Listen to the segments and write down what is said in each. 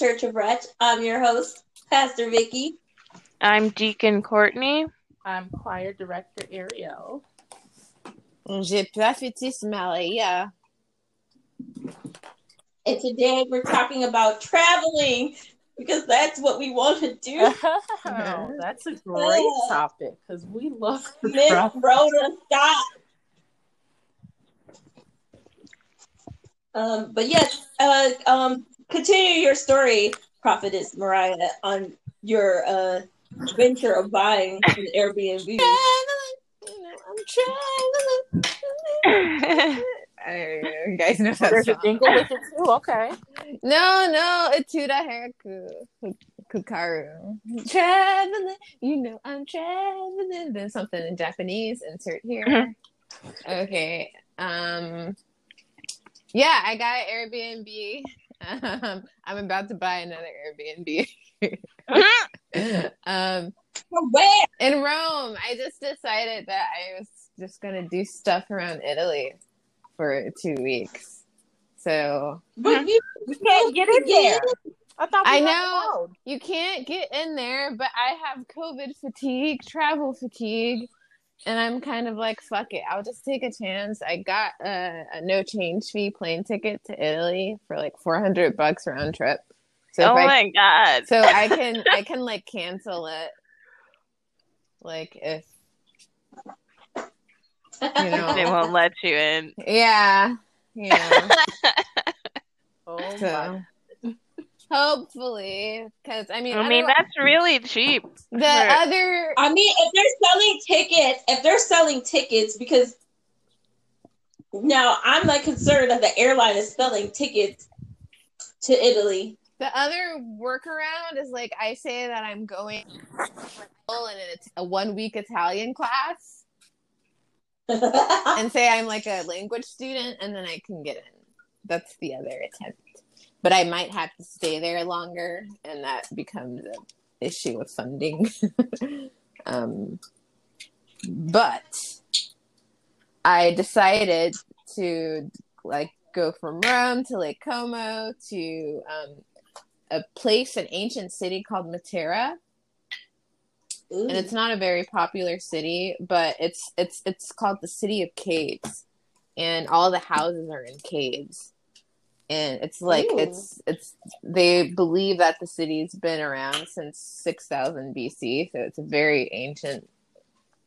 is the Church of Wretch. I'm your host, Pastor Vicky. I'm Deacon Courtney. I'm choir director Ariel. J'ai prophétise Maria. And today we're talking about traveling because that's what we want to do. oh, that's a great topic because we love to Miss travel. Rhoda Scott. Um, but yes, uh, um, continue your story, Prophetess Mariah, on your uh, venture of buying an Airbnb. You know, I'm traveling. I, you guys know that There's a song. jingle with it too. Okay. No, no, Atuda Haraku. Kukaru. Traveling. You know I'm traveling. Then something in Japanese. Insert here. okay. Um yeah, I got an Airbnb. Um, I'm about to buy another Airbnb. um Where? in Rome. I just decided that I was just gonna do stuff around Italy for two weeks. So But you, You can't get in there. I I know. you can't get in there, but I have COVID fatigue, travel fatigue, and I'm kind of like, fuck it, I'll just take a chance. I got a, a no change fee plane ticket to Italy for like 400 bucks round trip. So oh if I, my god. so I can I can like cancel it, like if you know, they won't let you in. yeah, yeah. Oh my. So hopefully, because I mean, I mean, otherwise- that's really cheap. the for- other I mean, if they're selling tickets, if they're selling tickets, because now I'm like concerned that the airline is selling tickets to Italy. The other workaround is like I say that I'm going and it's a one week Italian class and say I'm like a language student and then I can get in. That's the other attempt. But I might have to stay there longer and that becomes an issue of funding. um, but I decided to like go from Rome to Lake Como to um, a place, an ancient city called Matera, and it's not a very popular city, but it's it's it's called the city of caves, and all the houses are in caves, and it's like Ooh. it's it's they believe that the city's been around since six thousand BC, so it's a very ancient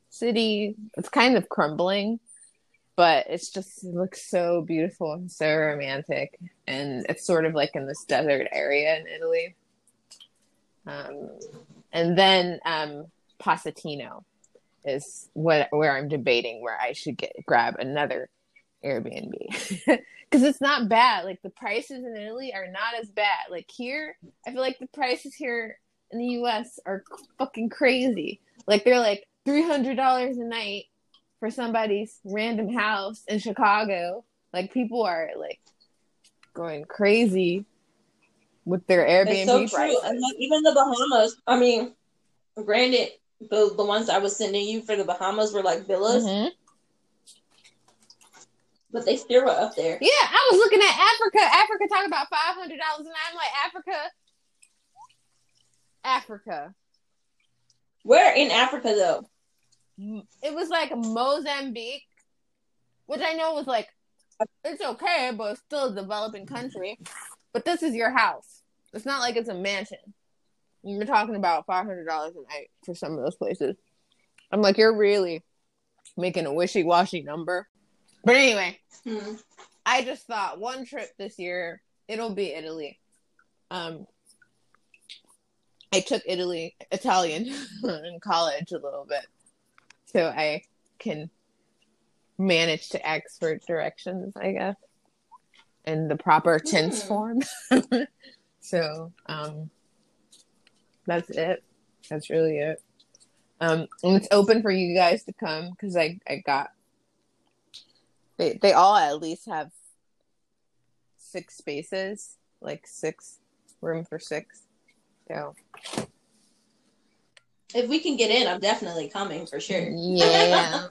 city. It's kind of crumbling, but it's just it looks so beautiful and so romantic, and it's sort of like in this desert area in Italy. Um, and then um, Positano is what where I'm debating where I should get grab another Airbnb because it's not bad. Like the prices in Italy are not as bad. Like here, I feel like the prices here in the U.S. are fucking crazy. Like they're like three hundred dollars a night for somebody's random house in Chicago. Like people are like going crazy with their Airbnb It's so true. prices. And like even the Bahamas, I mean, granted, the the ones I was sending you for the Bahamas were like villas, Mhm. But they still were up there. Yeah, I was looking at Africa. Africa talking about five hundred dollars, and I'm like, Africa, Africa. Where in Africa though? It was like Mozambique, which I know was like it's okay, but it's still a developing country. But this is your house. It's not like it's a mansion. You're talking about five hundred dollars a night for some of those places. I'm like, you're really making a wishy washy number. But anyway, Hmm. I just thought one trip this year, it'll be Italy. Um, I took Italy Italian in college a little bit, so I can manage to ask for directions, I guess, in the proper tense Hmm. form. so, um, that's it. That's really it. Um, and it's open for you guys to come because I I got they they all at least have six spaces, like six room for six. So If we can get in, I'm definitely coming for sure. yeah,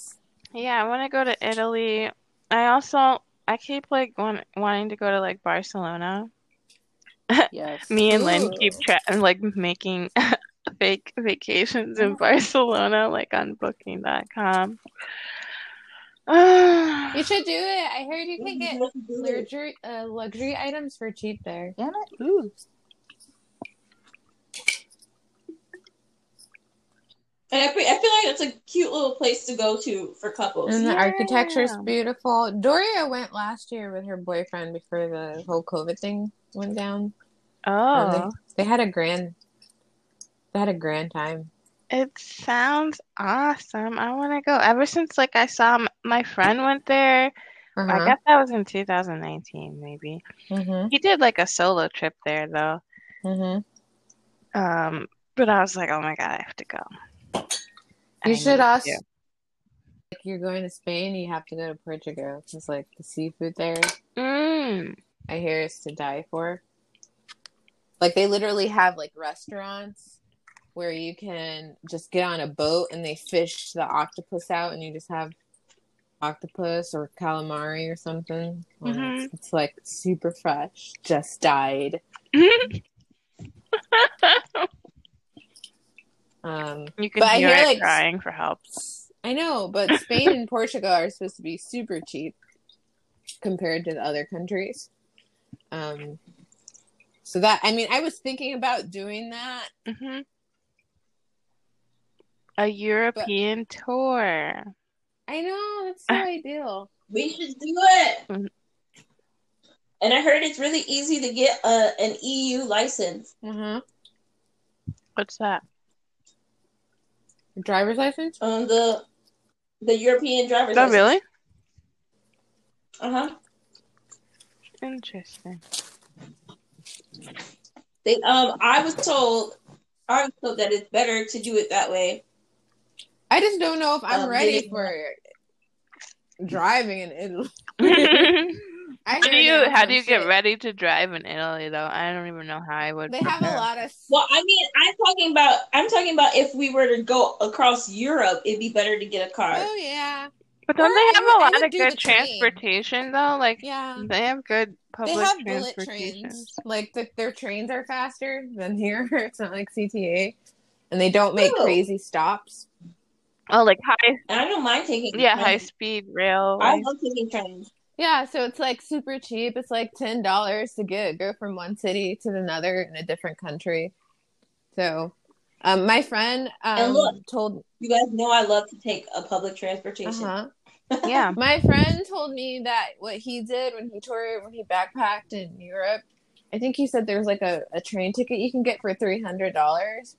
Yeah, I want to go to Italy. I also I keep like want, wanting to go to like Barcelona, Yes. Me and Lynn keep Ooh. tra- like making fake vacations in Barcelona, like on Booking.com. You should do it. I heard you can get luxury uh, luxury items for cheap there. Damn it. Ooh. I, I feel like it's a cute little place to go to for couples. And the Yeah. is beautiful. Doria went last year with her boyfriend before the whole COVID thing went down. And Oh, they, they had a grand they had a grand time. It sounds awesome. I want to go. Ever since like I saw m- my friend went there, I Uh-huh. guess that was in 2019 maybe. Mm-hmm. He did like a solo trip there though. Mm-hmm. Um, but I was like, oh my God, I have to go. You I should also to. like you're going to Spain, you have to go to Portugal. because like the seafood there. Mm. I hear is to die for. Like they literally have like restaurants where you can just get on a boat and they fish the octopus out and you just have octopus or calamari or something. Mhm. It's, it's like super fresh, just died. Um You can But I hear hear, it like, crying for help. I know, but Spain and Portugal are supposed to be super cheap compared to the other countries. Um, so that I mean, I was thinking about doing that. hmm A European tour. I know that's so ideal. We should do it. Mhm. And I heard it's really easy to get a, an EU license. Uh-huh. What's that? Driver's license? on the the European driver's Oh, license. really? Uh huh. Interesting. They um, I was told, I was told that it's better to do it that way. I just don't know if I'm Um, ready they- for driving in Italy. How do you how do you get ready to drive in Italy though? I don't even know how I would. They have a lot of Well, I mean, I'm talking about, I'm talking about if we were to go across Europe, it'd be better to get a car. Oh yeah, But don't Or they have would- I a lot of good the train. transportation though? Like yeah. they have good They public have bullet transportation. trains. Like the, their trains are faster than here. It's not like CTA, and they don't make Ooh. crazy stops. Oh, like high And I don't mind taking. yeah, trains. high speed rail. I love taking trains. Yeah, so it's like super cheap. It's like ten dollars to get go from one city to another in a different country. So, um, my friend And um look. told You guys know I love to take a public transportation. uh-huh. Yeah. my friend told me that what he did when he toured when he backpacked in Europe. I think he said there's like a, a train ticket you can get for three hundred dollars,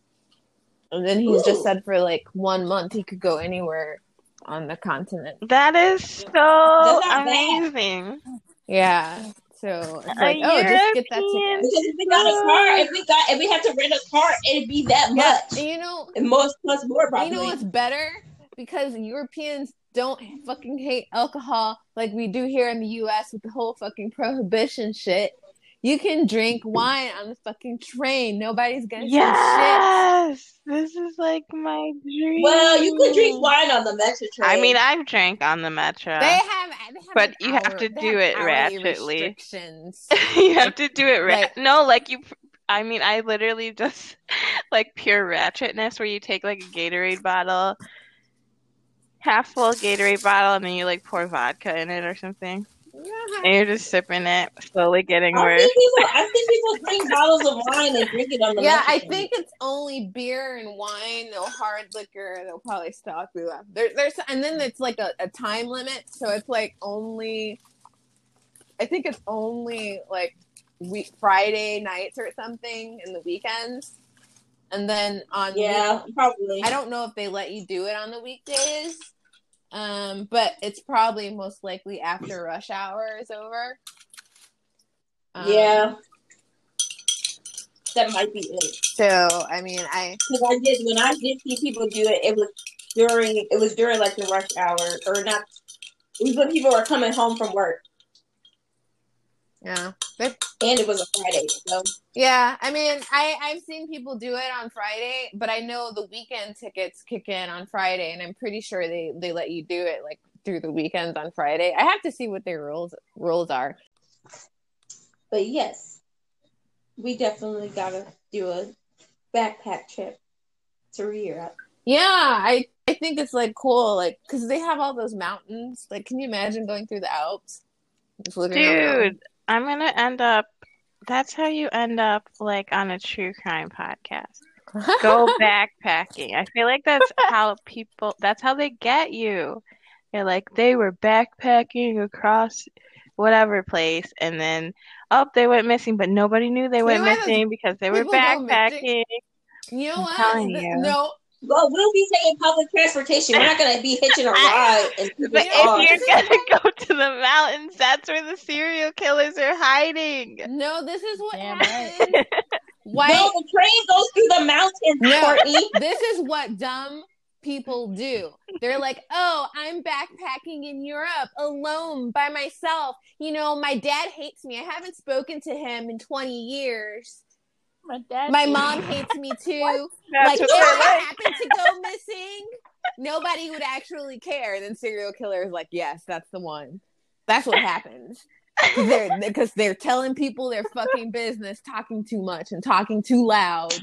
and then he's just said for like one month he could go anywhere on the continent. That is so not bad. amazing. Yeah, so it's A like oh, just get that European- ticket. Because if we got a car, if we got, if we had to rent a car, it'd be that Yeah, much. and you know, And most plus more probably. you know what's better? Because Europeans don't fucking hate alcohol like we do here in the US with the whole fucking prohibition shit. You can drink wine on the fucking train. Nobody's gonna say shit. Yes, this is like my dream. well, you could drink wine on the metro train. I mean, I've drank on the metro. They have, they have But an you have to do have it ratchetly. restrictions. you have to do it right. Like- no, like you. I mean, I literally just like pure ratchetness, where you take like a Gatorade bottle, half full Gatorade bottle, and then you like pour vodka in it or something, and you're just sipping it, slowly getting I've worse. seen people. I've seen people drink bottles of wine and drink it on the yeah, I think it's only beer and wine, no hard liquor. They'll probably stop you. There, there's and then it's like a, a time limit, so it's like only. I think it's only like week Friday nights or something in the weekends, and then on Yeah, probably. I don't know if they let you do it on the weekdays, um, but it's probably most likely after rush hour is over. Um, yeah, that might be it. So I mean, I Because I did when I did see people do it, it was during it was during like the rush hour or not. It was when people were coming home from work, yeah. But and it was a Friday. So Yeah, I mean, I I've seen people do it on Friday, but I know the weekend tickets kick in on Friday, and I'm pretty sure they they let you do it like through the weekends on Friday. I have to see what their rules rules are. But yes, we definitely gotta do a backpack trip to Europe. Yeah, I I think it's like cool, like because they have all those mountains. Like, can you imagine going through the Alps? Just looking. Dude, I'm gonna end up. That's how you end up like on a true crime podcast. Go backpacking. I feel like that's how people. That's how they get you. They're like they were backpacking across whatever place, and then up they went missing, but nobody knew they went went- missing because they were people go missing. backpacking. You know what? you. No, Well, we'll be taking public transportation. We're not gonna be hitching a ride. And But if you're gonna go to the mountains, that's where the serial killers are hiding. no, this is what Damn happened. no, Why? the train goes through the mountains, No. Courtney. this is what dumb people do. They're like, oh, I'm backpacking in Europe alone by myself. You know, my dad hates me. I haven't spoken to him in 20 years. My dad. My mom hates me too. Like, if I happen to go missing, nobody would actually care. And then serial killer is like, yes, that's the one. That's what happens. Because they're, because they're telling people their fucking business, talking too much and talking too loud.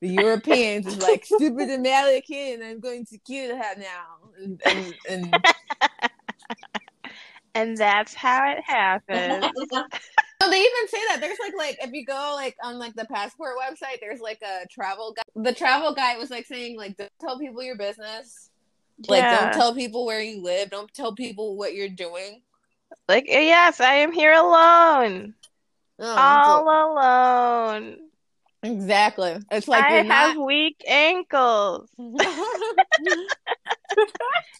The Europeans is like stupid American. I'm going to kill her now, and and, and And that's how it happens. No, they even say that there's like like if you go like on like the passport website, there's like a travel guide. The travel guide was like saying like don't tell people your business. Like Yeah. don't tell people where you live. Don't tell people what you're doing. Like, yes, I am here alone. Oh, All alone. exactly. It's like I have not. weak ankles.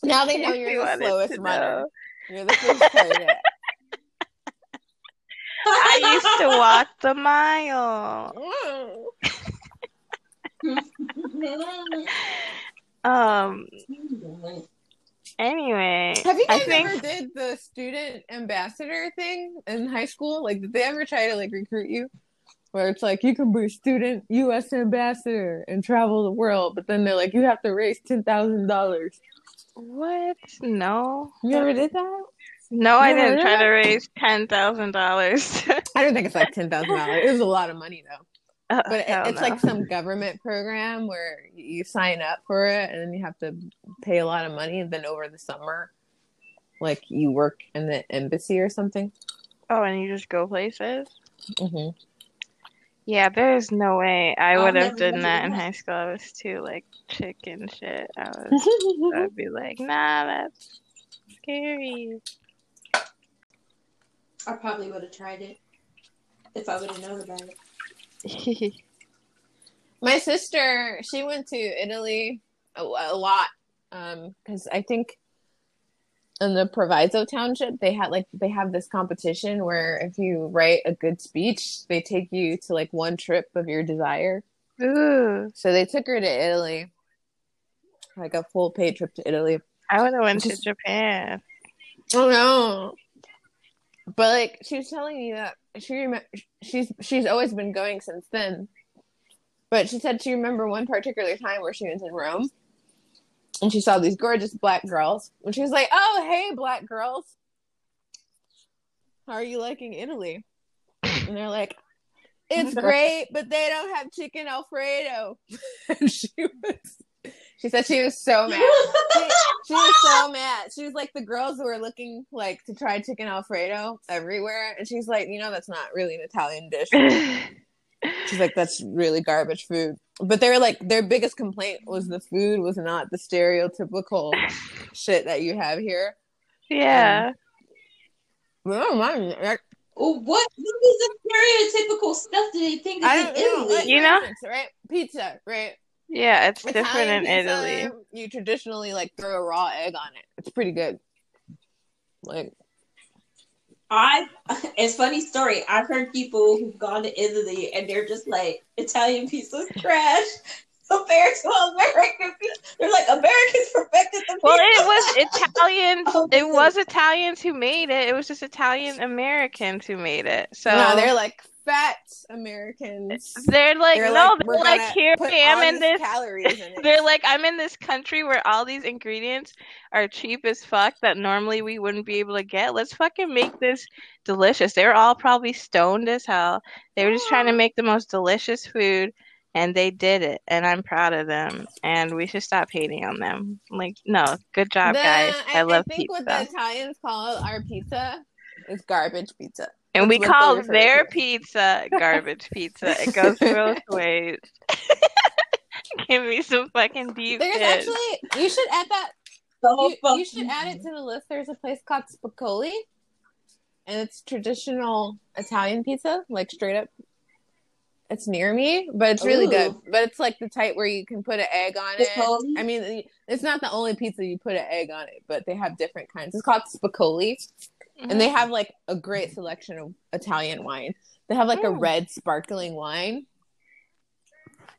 now they know you you're the slowest runner. know. You're the first. I used to walk the mile. Um. Anyway, Have you I guys think ever did the student ambassador thing in high school? Like, did they ever try to like recruit you? Where it's like you can be a student U.S. ambassador and travel the world, but then they're like you have to raise ten thousand dollars. what? No, You ever did that? No, I didn't try to raise ten thousand dollars. I don't think it's like ten thousand dollars. It was a lot of money though. But it, it's like some government program where you sign up for it and then you have to pay a lot of money. And then over the summer, like you work in the embassy or something. oh, and you just go places. hmm Yeah, there's no way I would have done done that in high school. I was too like chicken shit. I was. I'd be like, nah, that's scary. I probably would have tried it if I would have known about it. My sister, she went to Italy a, a lot um, because I think in the Proviso Township they had like they have this competition where if you write a good speech, they take you to like one trip of your desire. Ooh, So they took her to Italy, like a full paid trip to Italy. I would have went to Japan. Oh no! But like she was telling me that she rem- she's she's always been going since then. But she said she remember one particular time where she was in Rome, and she saw these gorgeous black girls, and she was like, "Oh hey, black girls, how are you liking Italy?" And they're like, "It's great, but they don't have chicken alfredo." and she was, she said she was so mad. She, she was so mad. She was like the girls who were looking like to try chicken alfredo everywhere, and she's like, you know, that's not really an Italian dish. She's like, that's really garbage food. But they were like, their biggest complaint was the food was not the stereotypical shit that you have here. yeah. Um, no, mine. I, Oh, what? What is the stereotypical stuff that they think is I in don't know. Italy? Like, You know? right? Pizza, right? Yeah, it's different in pizza, Italy. You traditionally like throw a raw egg on it. It's pretty good. Like, I it's funny story. I've heard people who've gone to Italy and they're just like Italian pizza's trash compared to American pizza. They're like Americans perfected the pizza. Well, it was Italians. Oh, It was Italians who made it. It was just Italian Americans who made it. So no, they're like fat Americans. They're like, They're no, like, they're like, here I am in this. calories in it. They're like, I'm in this country where all these ingredients are cheap as fuck that normally we wouldn't be able to get. Let's fucking make this delicious. They were all probably stoned as hell. They were just trying to make the most delicious food, and they did it. And I'm proud of them. And we should stop hating on them. Like, no, good job, The- guys. I, love it. I think what the Italians call our pizza is garbage pizza. And we That's what call their pizza garbage pizza. It goes both ways. Give me some fucking deep There's dish. actually you should add that So you, you should add it to the list. There's a place called Spicoli, and it's traditional Italian pizza, like straight up. It's near me, but it's really good. But it's like the type where you can put an egg on it. I mean, it's not the only pizza you put an egg on it, but they have different kinds. It's called Spicoli, and they have like a great selection of Italian wine. They have like a Mm. red sparkling wine,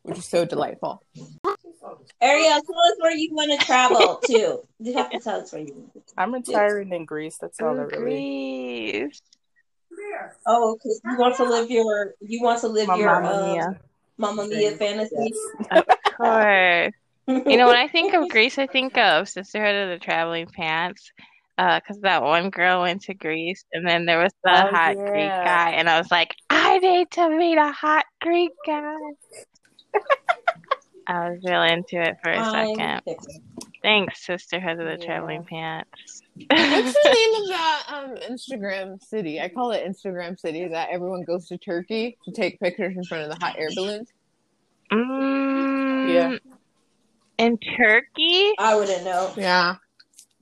which is so delightful. Ariel, tell us where you want to travel to. You have to tell us where you want to I'm retiring in Greece. That's all I Ooh, really. Greece. Oh, because you want to live your you want to live My your Mamma um, Mia. Mamma Mia fantasy. Of course. You know, when I think of Greece, I think of Sisterhood of the Traveling Pants. Because that one girl went to Greece, and then there was the Oh, hot Greek guy, and I was like, I need to meet a hot Greek guy. I was real into it for a I'm second. picking. Thanks, Sisterhood of the Yeah. Traveling Pants. What's the name of that um Instagram city? I call it Instagram city that everyone goes to Turkey to take pictures in front of the hot air balloons. Mm, Yeah. In Turkey? I wouldn't know. Yeah.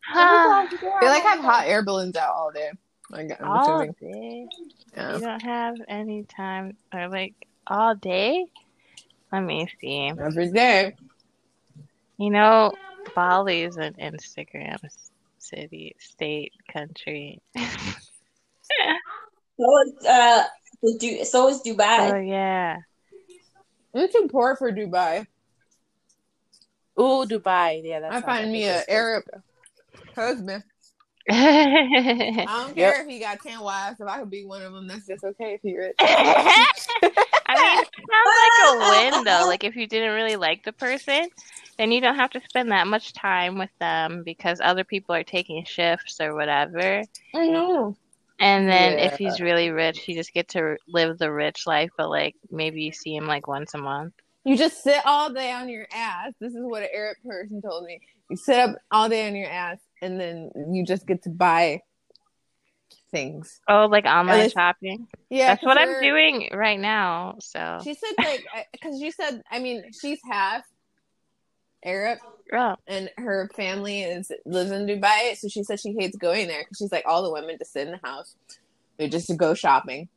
Huh. They like have hot air balloons out all day. Like, I'm All assuming. day? Yeah. You don't have any time, or like all day? Let me see. Every day. You know, Bali is an Instagram city, state, country. So is uh, Du- so is Dubai. oh yeah. I'm too poor for Dubai. Ooh, Dubai. Yeah, that's I find me an Arab husband. I I don't care if he got 10 wives. If I could be one of them, that's just okay if he rich. I mean, it sounds like a win though. Like if you didn't really like the person, then you don't have to spend that much time with them because other people are taking shifts or whatever. I know. And then Yeah. if he's really rich, you just get to live the rich life, but like maybe you see him like once a month. You just sit all day on your ass. This is what an Arab person told me. You sit up all day on your ass, and then you just get to buy things. Oh, like online least- shopping. Yeah, That's what I'm doing right now. So, She said like because she said I mean she's half Arab oh, and her family is lives in Dubai, so she said she hates going there because she's like all the women just sit in the house, they just to go shopping,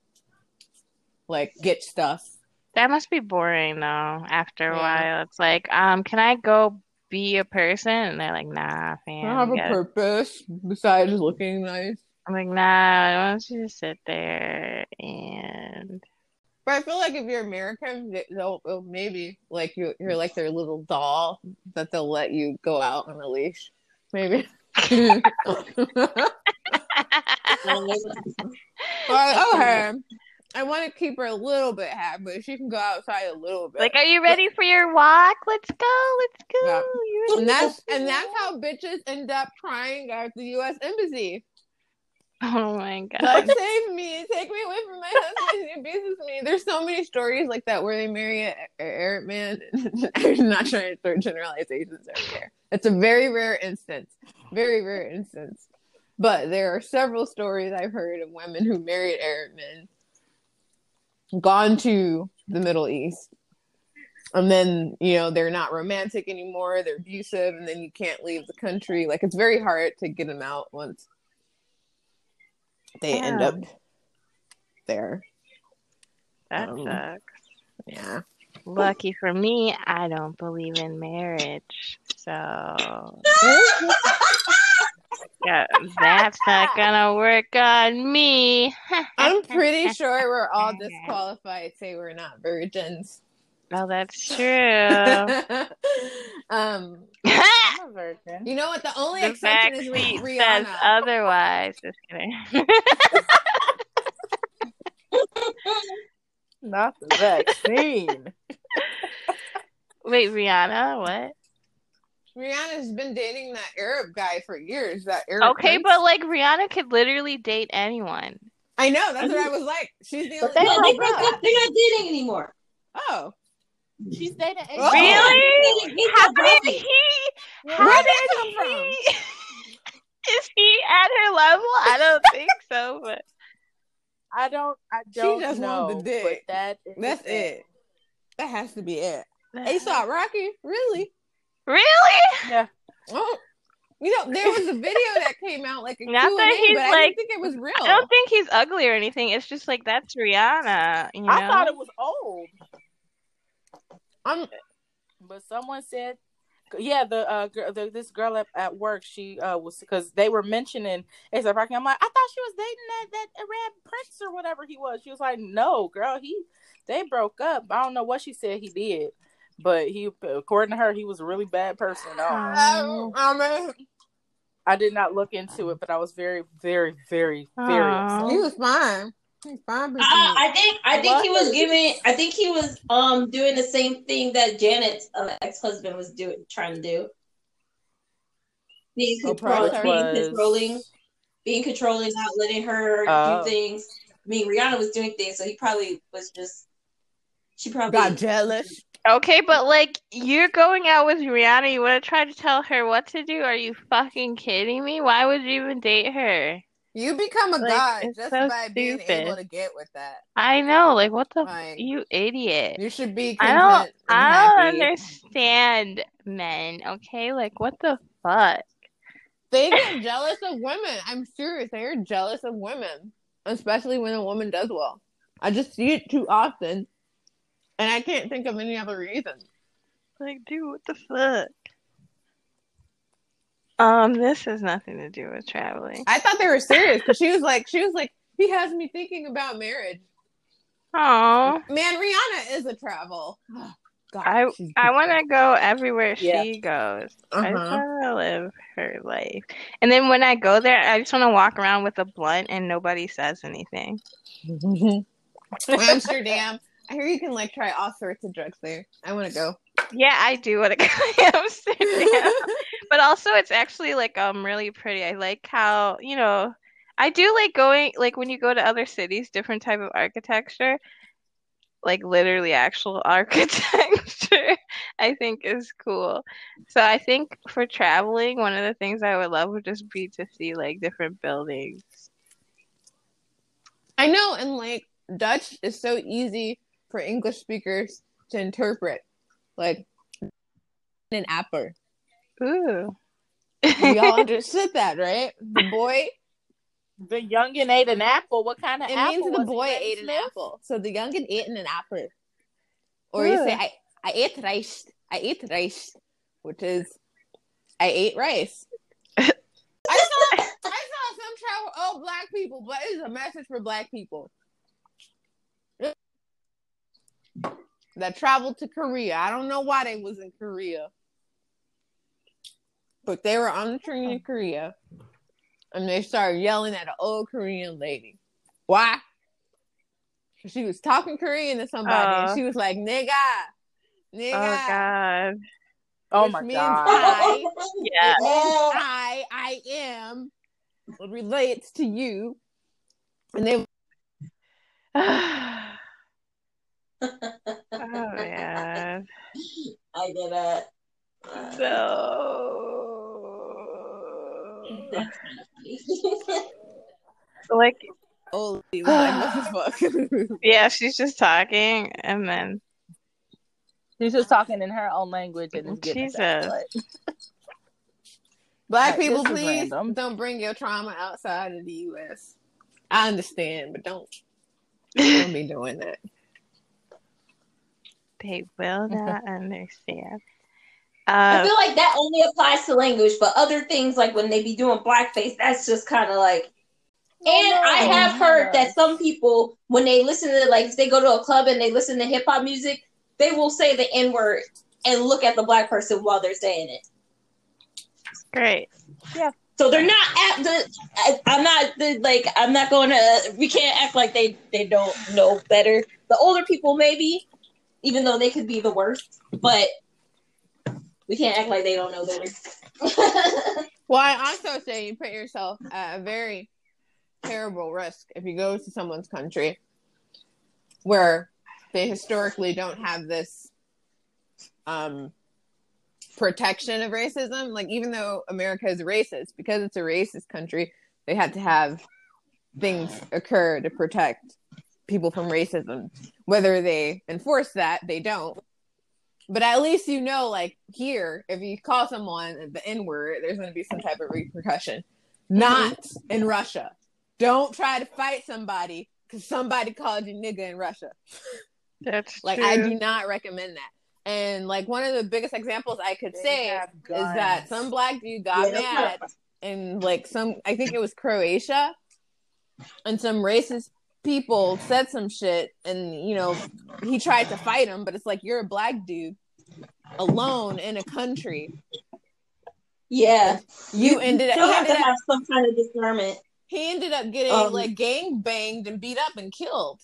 like get stuff. that must be boring though. After a Yeah. while, it's like, um, can I go be a person? And they're like, nah, I fam. don't have a gotta- purpose besides looking nice. I'm like, nah. I don't you just sit there and But I feel like if you're American, they- they'll, they'll maybe like you, you're like their little doll that they'll let you go out on a leash. Maybe. Well, okay. I want to keep her a little bit happy, but she can go outside a little bit. like, are you ready for your walk? Let's go. Let's go. Yeah. And that's and that's how bitches end up crying at the U.S. embassy. Oh my god. Like, save me, take me away from my husband. He abuses me. There's so many stories like that where they marry a, a Arab man. I'm not trying to throw generalizations out there. It's a very rare instance, very rare instance. But there are several stories I've heard of women who married Arab men, gone to the Middle East, and then you know they're not romantic anymore. They're abusive, and then you can't leave the country. Like it's very hard to get them out once they end up there. That Um, sucks. Yeah. Lucky for me, I don't believe in marriage. So, yeah, that's not gonna work on me. I'm pretty sure we're all disqualified. Say we're not virgins. Oh, that's true. um, I'm a virgin. you know what? The only the exception back is with seat says Rihanna. otherwise. Just kidding. Not the vaccine. Wait, Rihanna, what? Rihanna's been dating that Arab guy for years. That Arab Okay, prince. but like Rihanna could literally date anyone. I know that's what I mm-hmm. was like. She's the only. they they broke broke up. up. They're not dating anymore. Oh, She's dating. Oh. Really? He's How a did Barbie. he? How Where'd did that come from? Is he at her level? I don't think so, but I don't. I don't She just know. wanted the dick. But that is that's it. That has to be it. ASAP Rocky, really? Really? Yeah. Oh, you know there was a video that came out like a Not Q&A, that he's but I like- didn't think it was real. I don't think he's ugly or anything. It's just like that's Rihanna, you know. I thought it was old, I'm but someone said, yeah, the uh, girl, the, this girl at, at work, she uh was because they were mentioning ASAP Rocky. I'm like, I thought she was dating that that Arab prince or whatever he was. She was like, no, girl, he they broke up. I don't know what she said he did, but he according to her, he was a really bad person. No, Oh. I mean, I did not look into it, but I was very, very, very, very Aw. upset. he was fine. He was fine. Uh, I think I think he was giving. I think he was um doing the same thing that Janet's uh, ex husband was doing, trying to do. Being, Oh, control, being was- controlling, being controlling, not letting her Oh. do things. I mean, Rihanna was doing things, so he probably was just. She probably got jealous. Okay, but like you're going out with Rihanna, you want to try to tell her what to do? Are you fucking kidding me? Why would you even date her? You become a Like, god just so by being stupid. able to get with that. I know, like what the f- you idiot. you should be I don't I don't understand men, okay? Like what the fuck? They get jealous of women. I'm serious. They are jealous of women, especially when a woman does well. I just see it too often, and I can't think of any other reason. Like, dude, what the fuck? Um, this has nothing to do with traveling. I thought they were serious because she was like, she was like, he has me thinking about marriage. Oh, Man, Rihanna is a travel. God, I- I want to go everywhere Yeah. she goes. I just Uh-huh. want to live her life. And then when I go there, I just want to walk around with a blunt and nobody says anything. Amsterdam. I hear you can like try all sorts of drugs there. I want to go. Yeah, I do want to go to Amsterdam. but also it's actually like um really pretty. I like how, you know, I do like going like when you go to other cities, different type of architecture, like literally actual architecture, I think is cool. So I think for traveling, one of the things I would love would just be to see like different buildings. I know, and like Dutch is so easy for English speakers to interpret. Like an apper. Ooh. We all understood that, right? The boy The youngin ate an apple. What kind of it apple? means the it, boy ate an apple. So the youngin ate an apple. Or you say I I ate rice. I ate rice, which is I ate rice. I saw I saw some travel oh black people, but it's a message for black people. That traveled to Korea. I don't know why they was in Korea. But they were on the train in Korea and they started yelling at an old Korean lady. Why? She was talking Korean to somebody Uh. and she was like, nigga, nigga. Oh my god. Oh which my means god. I, Yeah. it means I, I am relates to you. And they oh man. I get it. Uh, So like was like, what the fuck? yeah, she's just talking and then She's just talking in her own language and it's getting Jesus. Black Right, people, please don't bring your trauma outside of the US. I understand, but don't don't be doing that. They will not understand. I Uh, feel like that only applies to language, but other things like when they be doing blackface, that's just kind of like. And I have heard that some people, when they listen to like, if they go to a club and they listen to hip hop music, they will say the N word and look at the black person while they're saying it. great. Yeah. So they're not at the. I, I'm not the like. I'm not going to. We can't act like they they don't know better. The The older people, maybe, even though they could be the worst, but we can't act like they don't know better. Well, I also say you put yourself at a very terrible risk if you go to someone's country where they historically don't have this um, protection of racism. Like, even though America is racist, because it's a racist country, they had to have things occur to protect people from racism. Whether they enforce that, they don't. But at least you know, like here, if you call someone the N word, there's going to be some type of repercussion. Mm-hmm. Not in Russia. Don't try to fight somebody because somebody called you nigga in Russia. That's Like true. I do not recommend that. And like one of the biggest examples I could They say is that some black dude got Yeah, mad and like some I think it was Croatia and some racist people said some shit and you know he tried to fight him but it's like you're a black dude alone in a country yeah, you ended up still have to up, have some kind of discernment. he ended up getting Um, like gang banged and beat up and killed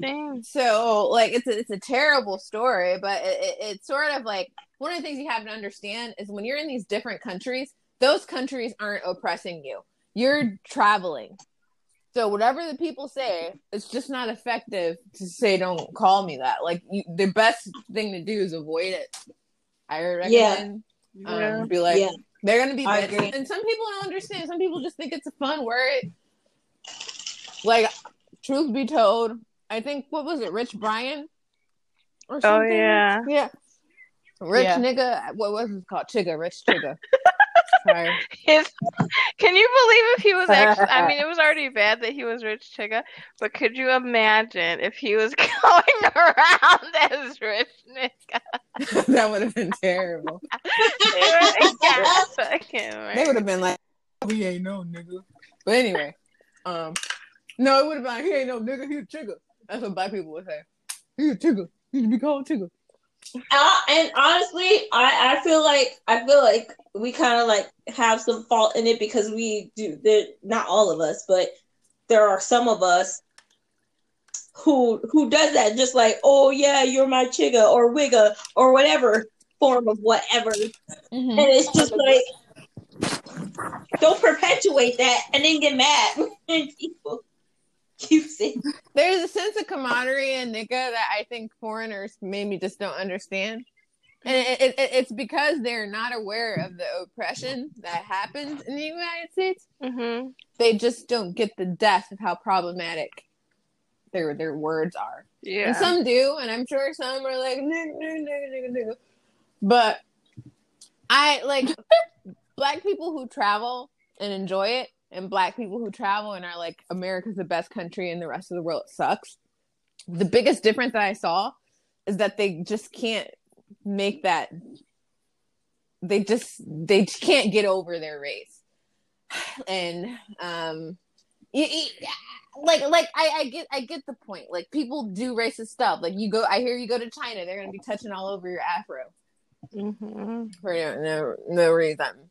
Dang. So like it's a, it's a terrible story, but it, it, it's sort of like one of the things you have to understand is when you're in these different countries, those countries aren't oppressing you. You're traveling. So whatever the people say, it's just not effective to say don't call me that. Like you, the best thing to do is avoid it. I recommend Yeah. um, be like yeah, they're gonna be I bitches. agree. and some people don't understand. Some people just think it's a fun word. Like, truth be told, I think what was it, Rich Brian, or Oh something? yeah. yeah. Rich Yeah. nigga, what was it called? Chigga, Rich Chigga. His, can you believe if he was actually? I mean, it was already bad that he was Rich Chigga, but could you imagine if he was going around as Rich Nigga? that would have been terrible. They were like, fucking They would have been like, "We ain't no nigga." But anyway, um, no, it would have been like, "He ain't no nigga. He a chigga." That's what black people would say. He a chigga. He should be called chigga. Uh, and honestly, I, I feel like I feel like we kind of like have some fault in it because we do. Not all of us, but there are some of us who who does that. Just like, oh yeah, you're my chigga or wigga or whatever form of whatever, Mm-hmm. and it's just like don't perpetuate that and then get mad people use it. There's a sense of camaraderie in nigga that I think foreigners maybe just don't understand. And it, it, it- it's because they're not aware of the oppression that happens in the United States. Mm-hmm. They just don't get the depth of how problematic their their words are. Yeah. And some do, and I'm sure some are like nigga, nigga, nigga, nigga, nigga. But I like black people who travel and enjoy it, and black people who travel and are like America's the best country and the rest of the world sucks. The biggest difference that I saw is that they just can't make that. They just they can't get over their race, and um, like like I, I get I get the point. Like people do racist stuff. Like you go, I hear you go to China, they're gonna be touching all over your afro Mm-hmm. for no no, no reason.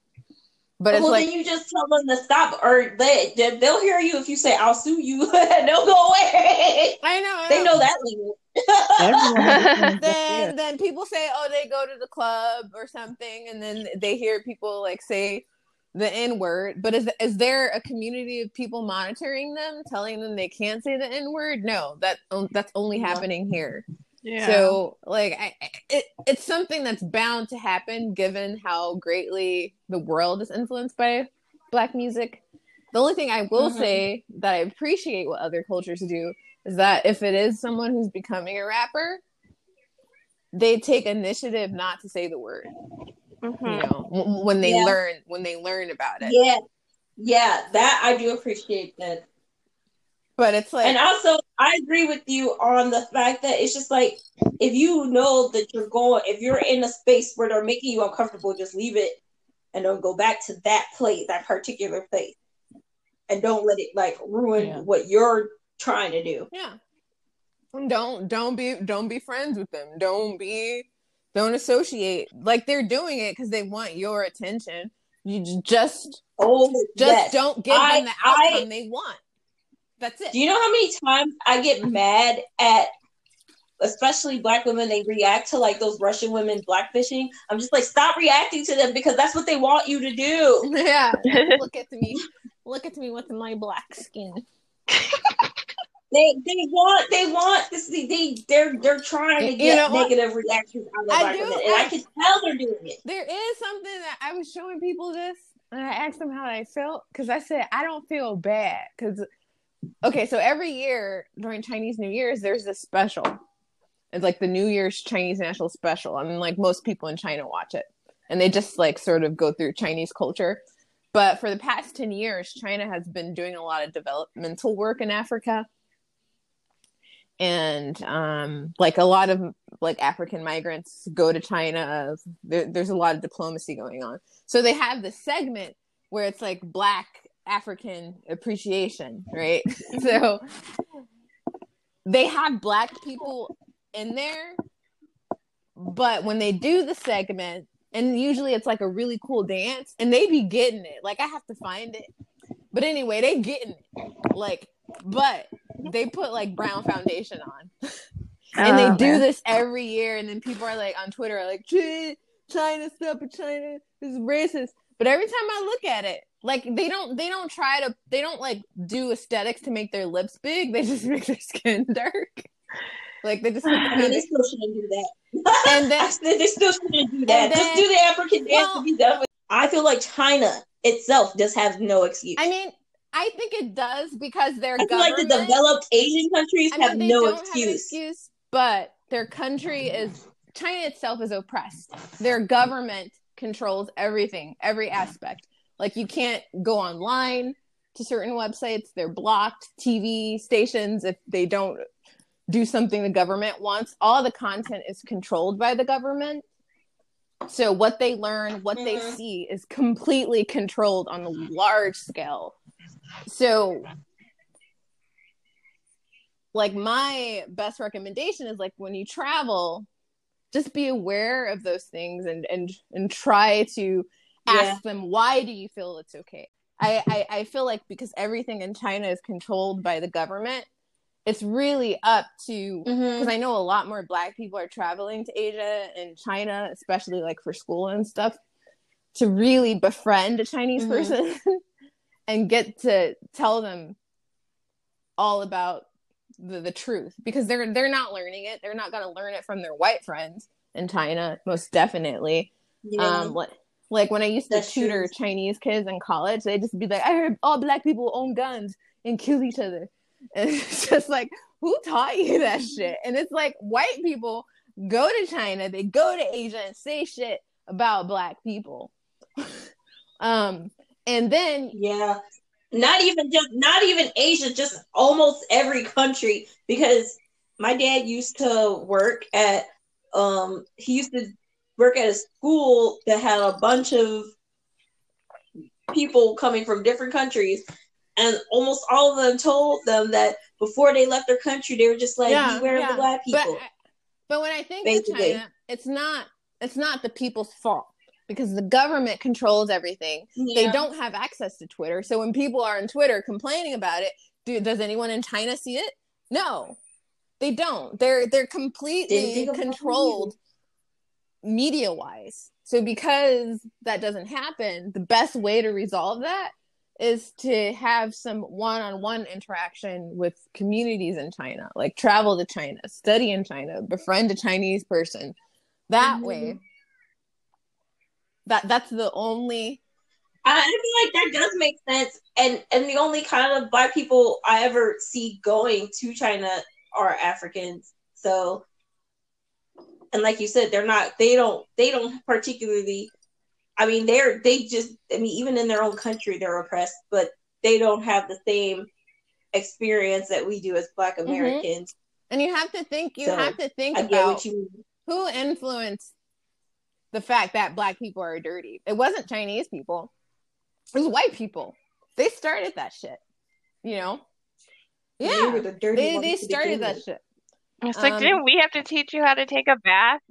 But it's well, like then you just tell them to stop, or they they- they'll hear you if you say "I'll sue you." They'll go away. I know I They know that language. That, then then people say oh they go to the club or something and then they hear people like say the n word but is is there a community of people monitoring them telling them they can't say the n word no that that's only happening here Yeah. so like I, it, it's something that's bound to happen given how greatly the world is influenced by black music the only thing i will Mhm. say that i appreciate what other cultures do is that if it is someone who's becoming a rapper they take initiative not to say the word Mhm. you know w- when they Yeah. learn when they learn about it yeah, yeah, that I do appreciate that. But it's like And also, I agree with you on the fact that it's just like if you know that you're going, if you're in a space where they're making you uncomfortable, just leave it and don't go back to that place, that particular place, and don't let it like ruin Yeah. what you're trying to do. Yeah. Don't don't be don't be friends with them. Don't be don't associate like they're doing it because they want your attention. You just Oh, just yes. don't give I- them the I- outcome they want. That's it. Do you know how many times I get mad at especially black women, they react to like those Russian women blackfishing. I'm just like, stop reacting to them because that's what they want you to do. yeah. Look at me. Look at me with my black skin. They they want they want this they they're they're trying to You get know negative reactions out of I black do- women, and I I- can tell they're doing it. There is something that I was showing people this, and I asked them how they felt because I said I don't feel bad because okay, so every year during Chinese New Year's, there's this special. It's like the New Year's Chinese National Special. I mean, like most people in China watch it, and they just like sort of go through Chinese culture. But for the past ten years, China has been doing a lot of developmental work in Africa. And um, like a lot of like African migrants go to China. There, there's a lot of diplomacy going on. So they have this segment where it's like Black African appreciation, right? so they have Black people in there, but when they do the segment, and usually it's like a really cool dance, and they be getting it. Like I have to find it, but anyway, they getting it. Like, but they put like brown foundation on and they Oh, do man. this every year and then people are like on twitter are like "Ch- china stuff but china is racist but every time i look at it like they don't they don't try to they don't like do aesthetics to make their lips big they just make their skin dark like they just I mean, they still shouldn't do that. And then- they still shouldn't do that. and just do the African dance Well- to be done with. I feel like China itself just has no excuse. i mean i think it does because their I feel like the government- developed Asian countries I mean, have no don't have excuse. excuse, but their country is China itself is oppressed. Their government controls everything, every aspect. Like you can't go online to certain websites; they're blocked. TV stations, if they don't do something the government wants, all the content is controlled by the government. So what they learn, what they Mhm. see, is completely controlled on a large scale. So like my best recommendation is like when you travel just be aware of those things and and and try to ask Yeah. them why do you feel it's okay I, I i feel like because everything in china is controlled by the government it's really up to because i know a lot more black people are traveling to asia and china especially like for school and stuff to really befriend a chinese Mhm. person and get to tell them all about the, the truth because they're they're not learning it they're not going to learn it from their white friends in china most definitely Yeah. um like, like when i used to That's tutor true. chinese kids in college they'd just be like i heard all black people own guns and kill each other and it's just like who taught you that shit and it's like white people go to china they go to asia and say shit about black people um and then Yeah. Not even just not even Asia, just almost every country. Because my dad used to work at um he used to work at a school that had a bunch of people coming from different countries and almost all of them told them that before they left their country they were just like Yeah, beware of the black but people. but when I think Basically. of China, it's not it's not the people's fault because the government controls everything. They don't have access to Twitter, so when people are on Twitter complaining about it, do, does anyone in China see it? No, they don't. They're they're completely think about it controlled media wise. So because that doesn't happen, the best way to resolve that is to have some one-on-one interaction with communities in China, like travel to China, study in China, befriend a Chinese person. That Mhm. way, that that's the only I I feel like that does make sense, and and the only kind of black people I ever see going to China are Africans. So, and like you said, they're not. They don't. They don't particularly. I mean, they're they just. I mean, even in their own country, they're oppressed, but they don't have the same experience that we do as Black mm-hmm. Americans. and you have to think you So, have to think about what you mean. who influenced the fact that black people are dirty. It wasn't Chinese people. It was white people. They started that shit. You know? They Yeah. were the dirty They ones they started that with. shit. It's like, Um, didn't we have to teach you how to take a bath?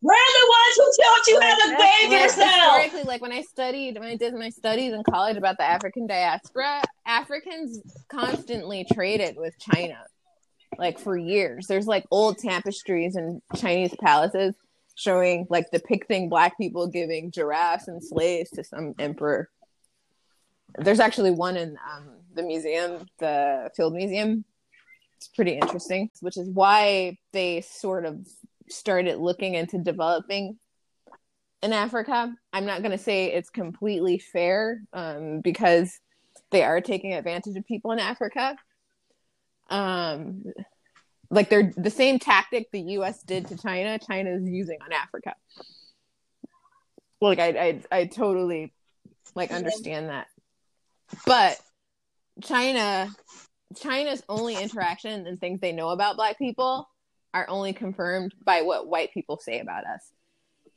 We're the ones who taught you how to bathe yourself. historically, like when I studied, when I did my studies in college about the African diaspora, Africans constantly traded with China. like for years. There's like old tapestries in Chinese palaces showing like depicting black people giving giraffes and slaves to some emperor. There's actually one in um, the museum, the Field Museum. It's pretty interesting, which is why they sort of started looking into developing in Africa. I'm not going to say it's completely fair um, because they are taking advantage of people in Africa. Um, like they're the same tactic the U.S. did to China. China is using on Africa. Like I, I, I totally like understand that, but China, China's only interaction and things they know about Black people are only confirmed by what white people say about us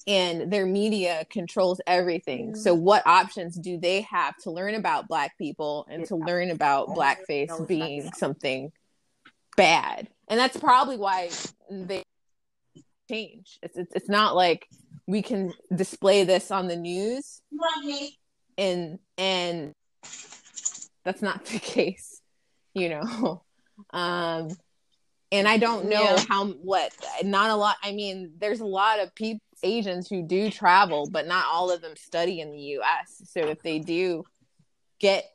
and their media controls everything. So, what options do they have to learn about Black people and to learn about blackface being something bad? And that's probably why they change. It's, it's, it's not like we can display this on the news and and that's not the case, you know. Um, and I don't know yeah. how what not a lot. I mean, there's a lot of people Asians who do travel, but not all of them study in the U.S. So if they do get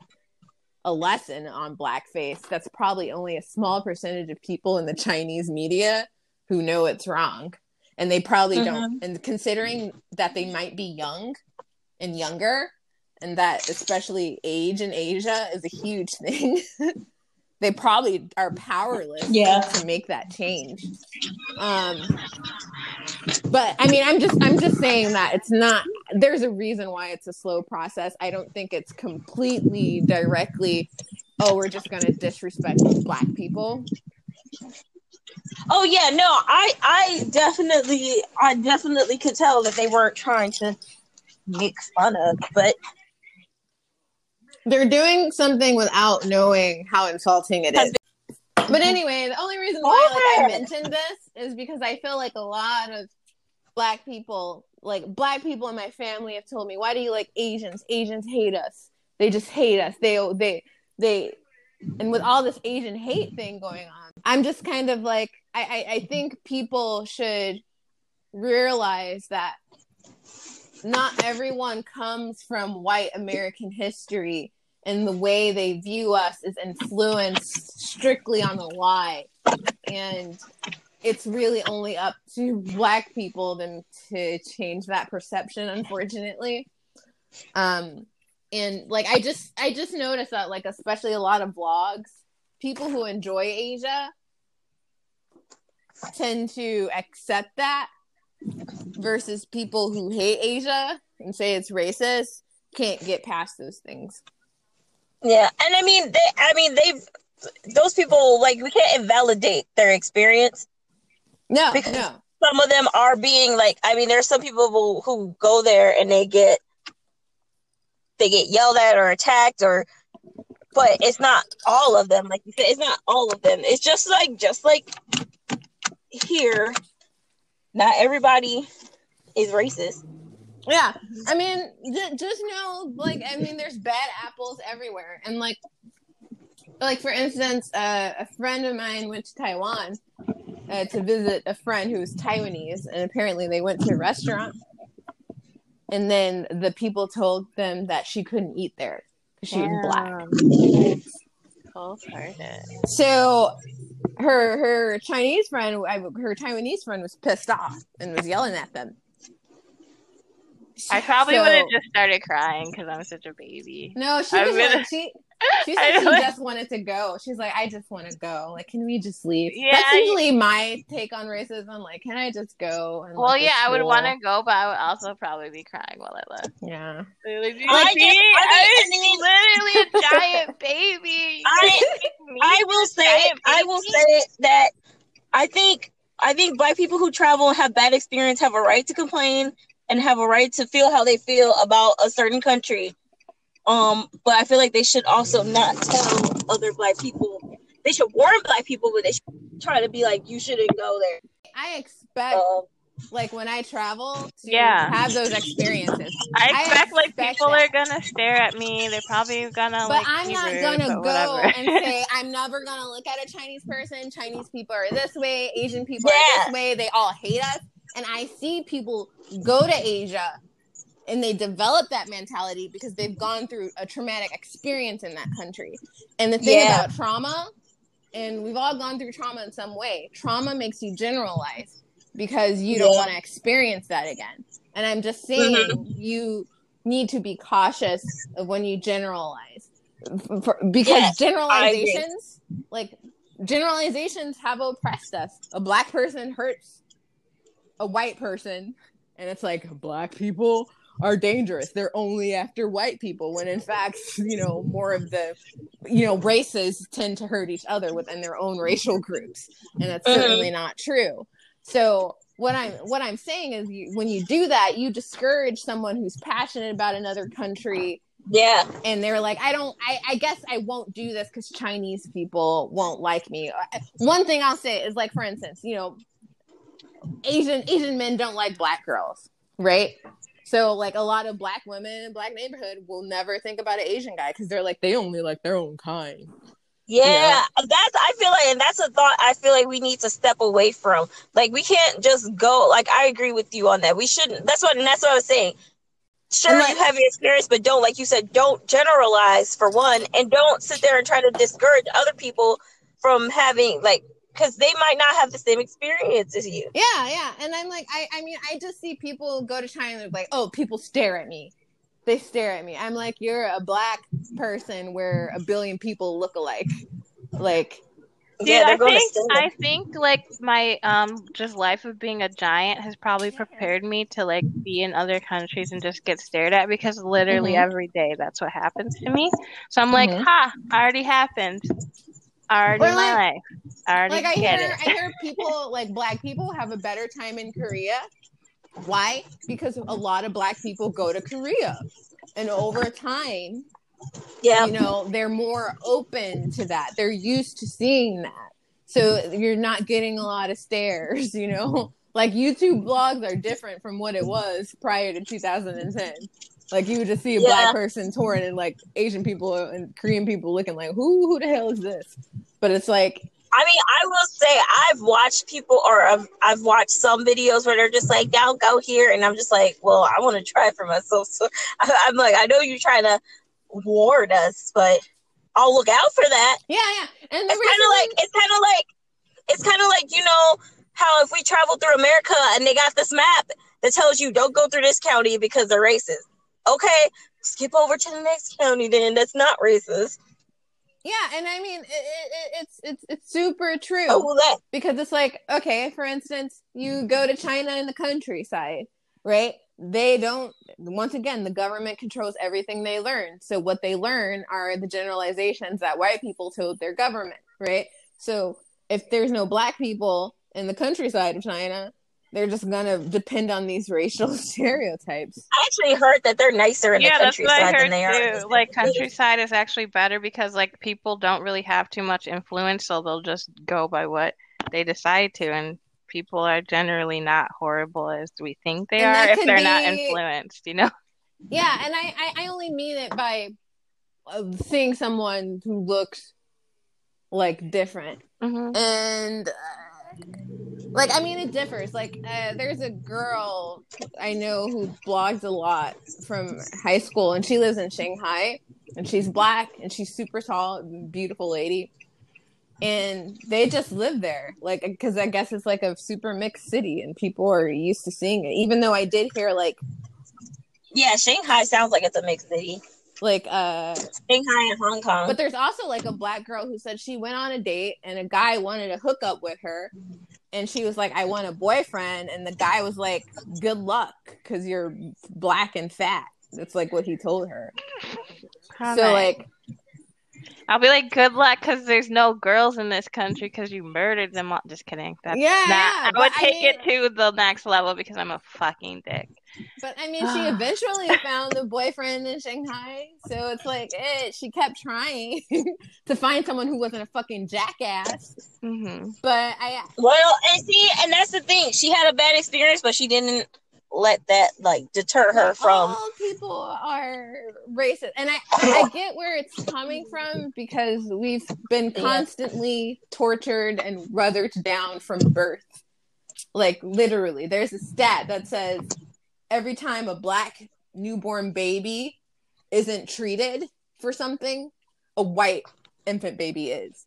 a lesson on blackface, that's probably only a small percentage of people in the Chinese media who know it's wrong, and they probably mm-hmm. don't. And considering that they might be young and younger, and that especially age in Asia is a huge thing. they probably are powerless yeah. to make that change. Um, but I mean, I'm just I'm just saying that it's not. There's a reason why it's a slow process. I don't think it's completely directly. Oh, we're just going to disrespect black people. Oh yeah, no, I I definitely I definitely could tell that they weren't trying to make fun of, but they're doing something without knowing how insulting it is. But anyway, the only reason why like, I mentioned this is because I feel like a lot of black people, like black people in my family, have told me, "Why do you like Asians? Asians hate us. They just hate us. They they they." And with all this Asian hate thing going on, I'm just kind of like, I, I, I think people should realize that not everyone comes from white American history and the way they view us is influenced strictly on the lie. And it's really only up to black people then to change that perception, unfortunately. Um and like I just I just noticed that like especially a lot of vlogs, people who enjoy Asia tend to accept that versus people who hate Asia and say it's racist can't get past those things. Yeah, and I mean, they, I mean, they've those people like we can't invalidate their experience. No, because no. some of them are being like, I mean, there's some people who, who go there and they get they get yelled at or attacked or but it's not all of them like you said it's not all of them it's just like just like here not everybody is racist yeah, I mean, just know, like, I mean, there's bad apples everywhere, and like, like for instance, uh, a friend of mine went to Taiwan uh, to visit a friend who was Taiwanese, and apparently they went to a restaurant, and then the people told them that she couldn't eat there because she was black. So her her Chinese friend, her Taiwanese friend, was pissed off and was yelling at them I probably so, would have just started crying because I'm such a baby. No, she was like, she she said she just wanted to go. She's like, I just want to go. Like, can we just leave? Yeah, That's usually my take on racism. Like, can I just go? well, yeah, I would want to go, but I would also probably be crying while I left. Yeah. Like, I, just, I, mean, literally a giant baby. I, I will say, I will say that I think I think black people who travel and have bad experience have a right to complain and have a right to feel how they feel about a certain country. Um, but I feel like they should also not tell other black people. They should warn black people, but they should try to be like, you shouldn't go there. I expect um, like when I travel to Yeah. have those experiences. I I expect like people that. are gonna stare at me. They're probably gonna like. But like. I'm not rude, gonna go whatever. and say I'm never gonna look at a Chinese person. Chinese people are this way, Asian people are this way. They all hate us. And I see people go to Asia and they develop that mentality because they've gone through a traumatic experience in that country. And the thing Yeah. about trauma, and we've all gone through trauma in some way, trauma makes you generalize because you don't want to experience that again. And I'm just saying Mm-hmm. you need to be cautious of when you generalize. For- because Yes, generalizations, like generalizations have oppressed us. A black person hurts a white person, and it's like black people are dangerous. They're only after white people, when in fact, you know, more of the, you know, races tend to hurt each other within their own racial groups, and that's Mhm. certainly not true. So what I'm what I'm saying is, you, when you do that, you discourage someone who's passionate about another country Yeah. and they're like i don't i, I guess i won't do this because chinese people won't like me one thing i'll say is like for instance you know asian asian men don't like black girls right so like a lot of black women in black neighborhood will never think about an asian guy because they're like they only like their own kind Yeah, Yeah. that's I feel like, and that's a thought I feel like we need to step away from. Like we can't just go. Like I agree with you on that. We shouldn't. That's what, and that's what I was saying. Sure, like- you have your experience, but don't, like you said, don't generalize for one, and don't sit there and try to discourage other people from having like, because they might not have the same experience as you. yeah yeah and i'm like i i mean i just see people go to china and they're like oh people stare at me they stare at me i'm like you're a black person where a billion people look alike like Dude, yeah, they're I going think I think like my um just life of being a giant has probably prepared me to like be in other countries and just get stared at because literally Mhm. every day that's what happens to me. So I'm like, Mhm. ha, already happened. Already Or, my like- life. Already like I get hear, it. I hear people like black people have a better time in Korea. Why? Because a lot of black people go to Korea, and over time, Yeah, you know, they're more open to that. They're used to seeing that, so you're not getting a lot of stares. You know, like YouTube blogs are different from what it was prior to 2010. Like you would just see a Yeah. black person touring, and like Asian people and Korean people looking like, who, who the hell is this? But it's like I mean, I will say I've watched people, or I've, I've watched some videos where they're just like, "Don't go here," and I'm just like, "Well, I want to try for myself." So I, I'm like, I know you're trying to warn us, but I'll look out for that. Yeah, yeah. And It's kind of like it's kind of like it's kind of like you know how if we travel through America and they got this map that tells you don't go through this county because they're racist. Okay, skip over to the next county then. That's not racist. yeah, and I mean, it, it, it- it's it's it's super true Oh, well, that because it's like, okay, for instance, you go to China in the countryside, right? They don't. Once again, the government controls everything they learn. So what they learn are the generalizations that white people told their government, right? So if there's no black people in the countryside of China, they're just gonna depend on these racial stereotypes. I actually heard that they're nicer in yeah, the that's what I countryside heard than they are. too. the Like countryside is actually better because like people don't really have too much influence, so they'll just go by what they decide to, and people are generally not horrible as we think they And are if they're not influenced. You know? Yeah, and I, I, I only mean it by uh, seeing someone who looks like different. hmm And uh, like, I mean, it differs. Like, uh, there's a girl I know who blogs a lot from high school, and she lives in Shanghai, and she's black, and she's super tall, beautiful lady. And they just live there, like, because I guess it's like a super mixed city, and people are used to seeing it. Even though I did hear like, Yeah, Shanghai sounds like it's a mixed city. like, uh, Shanghai and Hong Kong. But there's also like a black girl who said she went on a date and a guy wanted to hook up with her. And she was like, I want a boyfriend. And the guy was like, Good luck because you're black and fat. That's like what he told her. So, like, I'll be like, good luck, because there's no girls in this country because you murdered them. all. Just kidding. That's Yeah, not. yeah, I but would I take mean- it to the next level because I'm a fucking dick. But I mean, she eventually found the boyfriend in Shanghai. So it's like, eh, she kept trying to find someone who wasn't a fucking jackass. hmm But I, Well, and see, and that's the thing. She had a bad experience, but she didn't let that like deter her from. all people are racist, and I, I get where it's coming from because we've been Yeah. constantly tortured and ruthered down from birth. Like literally, there's a stat that says every time a black newborn baby isn't treated for something, a white infant baby is.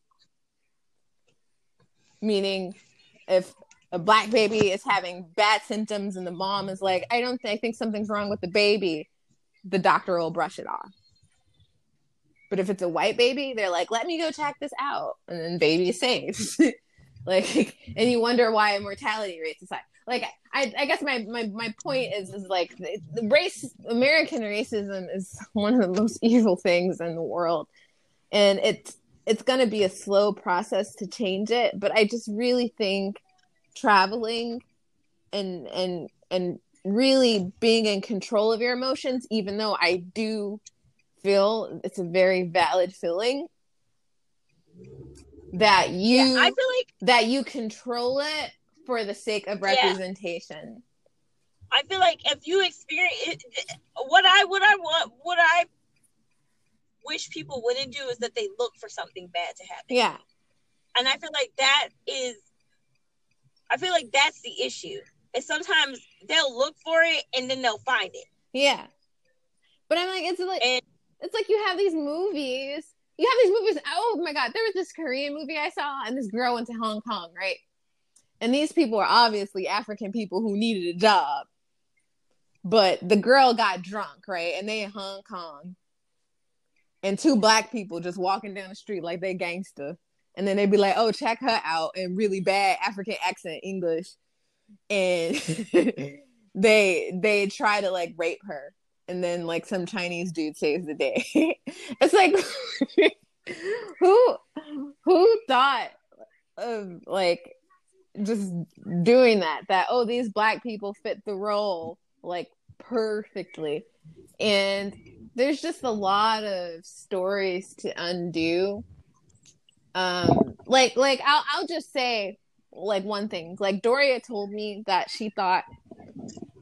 Meaning, if a black baby is having bad symptoms and the mom is like, I don't think, I think something's wrong with the baby, the doctor will brush it off. But if it's a white baby, they're like, let me go check this out. And then baby is saved. like, and you wonder why mortality rates is high. Like, I, I guess my, my, my point is, is like the, the race, American racism is one of the most evil things in the world. And it's, it's going to be a slow process to change it. But I just really think traveling and and and really being in control of your emotions even though i do feel it's a very valid feeling that you Yeah, I feel like that you control it for the sake of Yeah. representation I feel like if you experience it, what I what I want what I wish people wouldn't do is that they look for something bad to happen. yeah And I feel like that is I feel like that's the issue. And sometimes they'll look for it and then they'll find it. yeah but i'm like it's like And it's like you have these movies you have these movies oh my god there was this korean movie i saw and this girl went to hong kong right and these people are obviously african people who needed a job. But the girl got drunk right? And they in hong kong. And two black people just walking down the street like they gangster and then they'd be like oh check her out in really bad african accent english. And they they try to like rape her. And then like some Chinese dude saves the day. it's like who who thought of like just doing that that oh these black people fit the role like perfectly. And there's just a lot of stories to undo. Um like like I'll I'll just say like one thing. Like Doria told me that she thought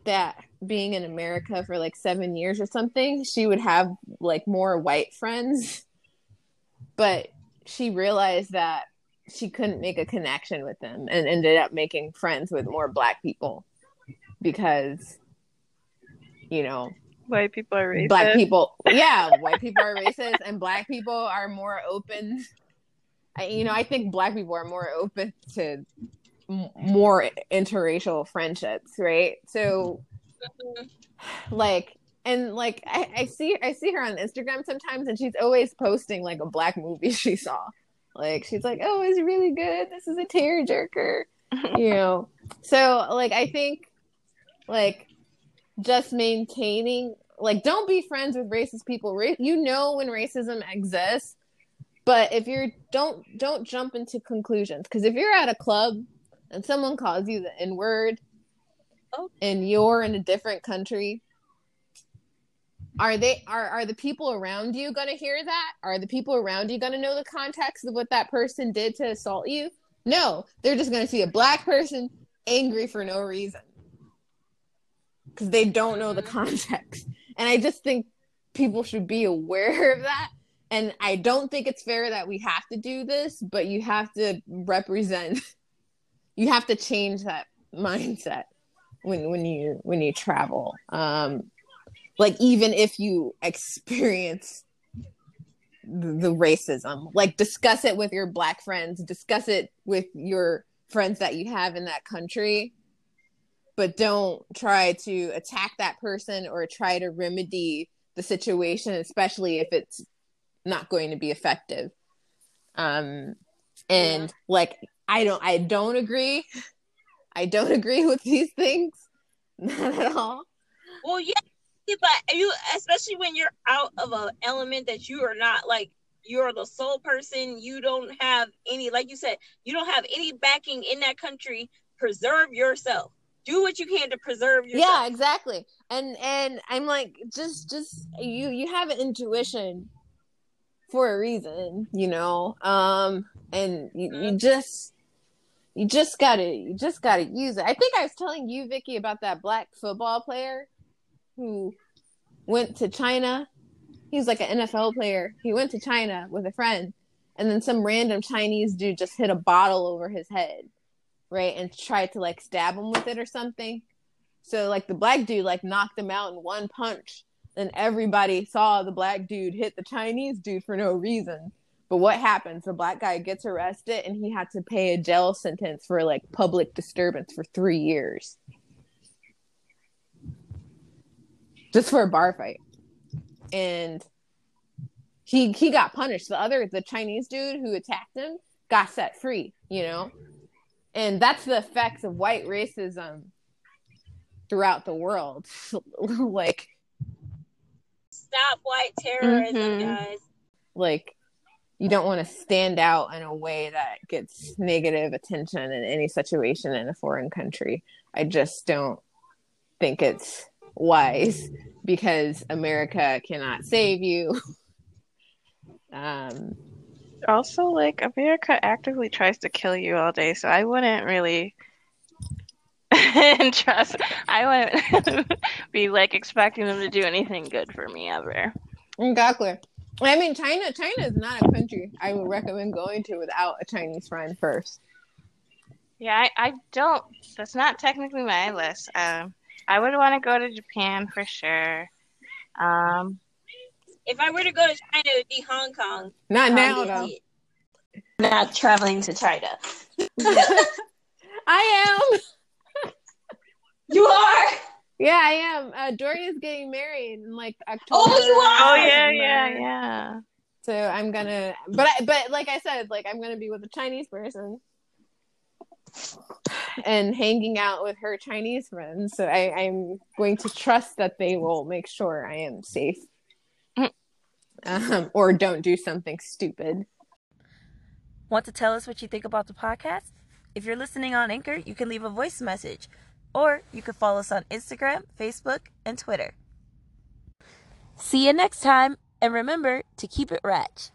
that being in America for like seven years or something, she would have like more white friends. But she realized that she couldn't make a connection with them and ended up making friends with more black people because, you know, White people are racist. black people, yeah, white people are racist and black people are more open. I, you know, I think black people are more open to m- more interracial friendships, right? So like and like I, I see I see her on Instagram sometimes and she's always posting like a black movie she saw. Like she's like, Oh, it's really good. This is a tearjerker. you know. So like I think like just maintaining like don't be friends with racist people. Ra- you know when racism exists, but if you're don't don't jump into conclusions because if you're at a club and someone calls you the N word Oh. and you're in a different country, are they are are the people around you going to hear that? Are the people around you going to know the context of what that person did to assault you? No, they're just going to see a black person angry for no reason because they don't know the context. And I just think people should be aware of that. And I don't think it's fair that we have to do this, but you have to represent. You have to change that mindset when when you when you travel. Um, like even if you experience the, racism, like discuss it with your black friends, discuss it with your friends that you have in that country, but don't try to attack that person or try to remedy the situation, especially if it's not going to be effective. Um, and like I don't I don't agree. I don't agree with these things. Not at all. Well, yeah, yeah, but you, especially when you're out of an element that you are not like, you're the sole person. You don't have any, like you said, you don't have any backing in that country. Preserve yourself. do what you can to preserve yourself. Yeah, exactly. And and I'm like, just just you you have an intuition for a reason, you know. Um, and you, you just you just gotta you just gotta use it. I think I was telling you, Vicky, about that black football player who went to China. He was like an NFL player. He went to China with a friend, and then some random Chinese dude just hit a bottle over his head, right, and tried to like stab him with it or something. So like the black dude like knocked him out in one punch, and everybody saw the black dude hit the Chinese dude for no reason. But what happens? The black guy gets arrested and he had to pay a jail sentence for like public disturbance for three years. Just for a bar fight. And he he got punished. The other the Chinese dude who attacked him got set free, you know? And that's the effects of white racism throughout the world. like Stop white terrorism, Mhm. guys. like you don't want to stand out in a way that gets negative attention in any situation in a foreign country. I just don't think it's wise because America cannot save you. Um, Also, like America actively tries to kill you all day, so I wouldn't really trust. I wouldn't be like expecting them to do anything good for me ever. exactly. I mean, China. China is not a country I would recommend going to without a Chinese friend first. Yeah, I, I don't. That's not technically my list. Um, I would want to go to Japan for sure. Um, If I were to go to China, it would be Hong Kong. Not now, Um, though. Not traveling to China. I am. You are. Yeah, I am. Uh, Doria's getting married in like October. Oh, you are? oh yeah, yeah, yeah. So I'm gonna, but I, but like I said, like I'm gonna be with a Chinese person and hanging out with her Chinese friends. So I, I'm going to trust that they will make sure I am safe, um, or don't do something stupid. Want to tell us what you think about the podcast? If you're listening on Anchor, you can leave a voice message, or you can follow us on Instagram, Facebook, and Twitter. See you next time, and remember to keep it ratch.